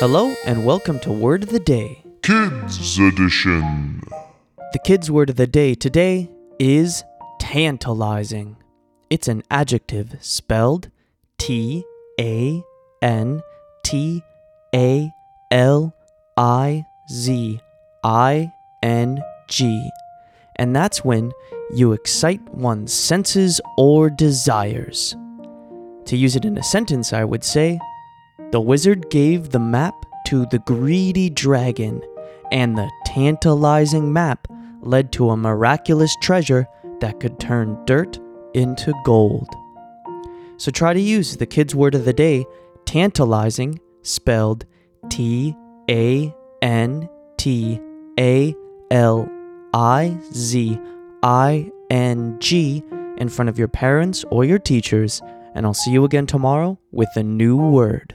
Hello and welcome to Word of the Day. Kids Edition. The kids' word of the day today is tantalizing. It's an adjective spelled T A N T A L I Z I N G. And that's when you excite one's senses or desires. To use it in a sentence, I would say The wizard gave the map to the greedy dragon, and the tantalizing map led to a miraculous treasure that could turn dirt into gold. So try to use the kids' word of the day, tantalizing, spelled T A N T A L I Z I N G, in front of your parents or your teachers, and I'll see you again tomorrow with a new word.